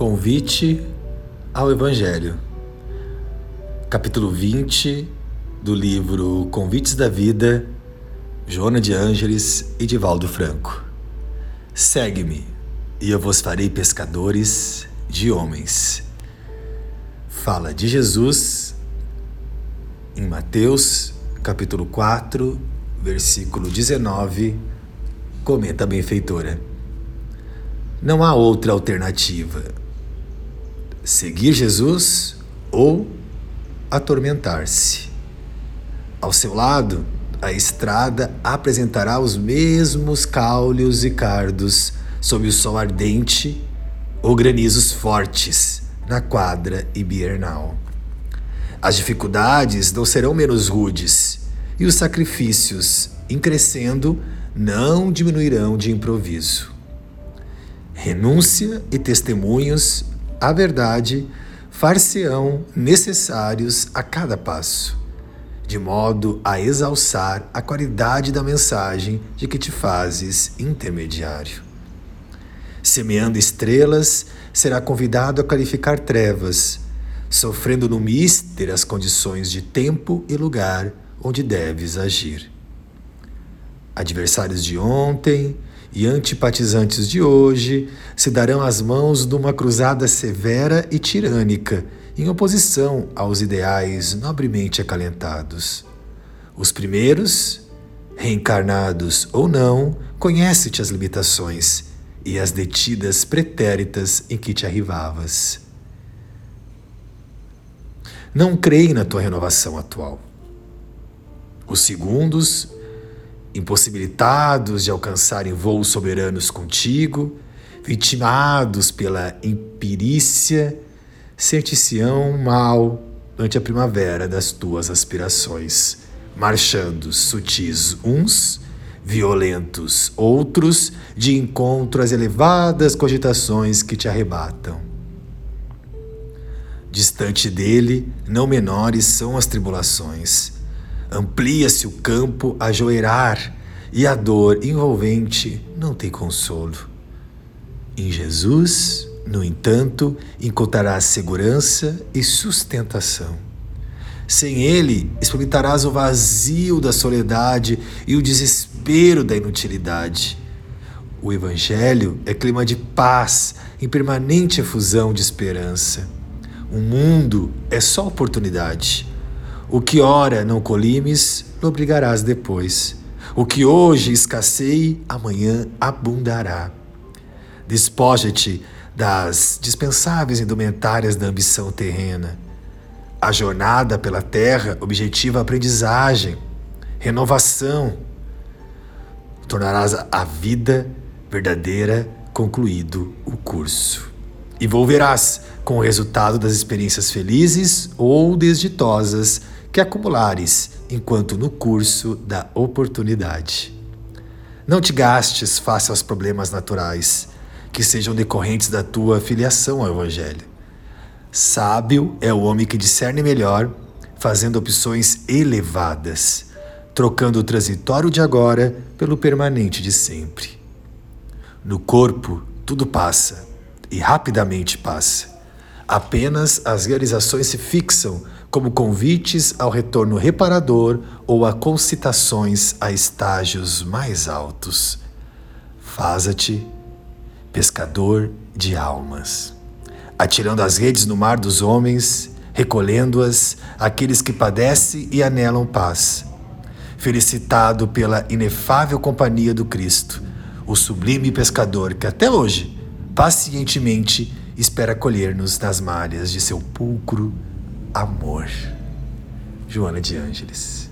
Convite ao Evangelho, capítulo 20 do livro Convites da Vida, Joana de Ângeles e Divaldo Franco. Segue-me e eu vos farei pescadores de homens. Fala de Jesus em Mateus, capítulo 4, versículo 19. Comenta a benfeitora. Não há outra alternativa seguir Jesus ou atormentar-se. Ao seu lado, a estrada apresentará os mesmos caules e cardos sob o sol ardente ou granizos fortes na quadra ibiernal. As dificuldades não serão menos rudes e os sacrifícios, em crescendo, não diminuirão de improviso. Renúncia e testemunhos a verdade far-se-ão necessários a cada passo, de modo a exalçar a qualidade da mensagem de que te fazes intermediário. Semeando estrelas, será convidado a qualificar trevas, sofrendo no mister as condições de tempo e lugar onde deves agir. Adversários de ontem, e antipatizantes de hoje se darão as mãos numa cruzada severa e tirânica, em oposição aos ideais nobremente acalentados. Os primeiros, reencarnados ou não, conhece-te as limitações e as detidas pretéritas em que te arrivavas. Não creem na tua renovação atual. Os segundos impossibilitados de alcançarem voos soberanos contigo, vitimados pela imperícia, ser-te-ão mal ante a primavera das tuas aspirações, marchando sutis uns, violentos outros, de encontro às elevadas cogitações que te arrebatam. Distante dele, não menores são as tribulações Amplia-se o campo a joeirar e a dor envolvente não tem consolo. Em Jesus, no entanto, encontrarás segurança e sustentação. Sem ele, experimentarás o vazio da soledade e o desespero da inutilidade. O Evangelho é clima de paz em permanente efusão de esperança. O mundo é só oportunidade. O que ora não colimes, obrigarás depois. O que hoje escassei, amanhã abundará. Despoja-te das dispensáveis indumentárias da ambição terrena. A jornada pela terra objetiva aprendizagem, renovação. Tornarás a vida verdadeira concluído o curso. E volverás com o resultado das experiências felizes ou desditosas que acumulares enquanto no curso da oportunidade. Não te gastes face aos problemas naturais que sejam decorrentes da tua filiação ao Evangelho. Sábio é o homem que discerne melhor, fazendo opções elevadas, trocando o transitório de agora pelo permanente de sempre. No corpo, tudo passa, e rapidamente passa. Apenas as realizações se fixam como convites ao retorno reparador ou a concitações a estágios mais altos. Faza-te pescador de almas, atirando as redes no mar dos homens, recolhendo-as aqueles que padecem e anelam paz. Felicitado pela inefável companhia do Cristo, o sublime pescador que até hoje, pacientemente, espera colher-nos nas malhas de seu pulcro amor. Joana de Ângeles.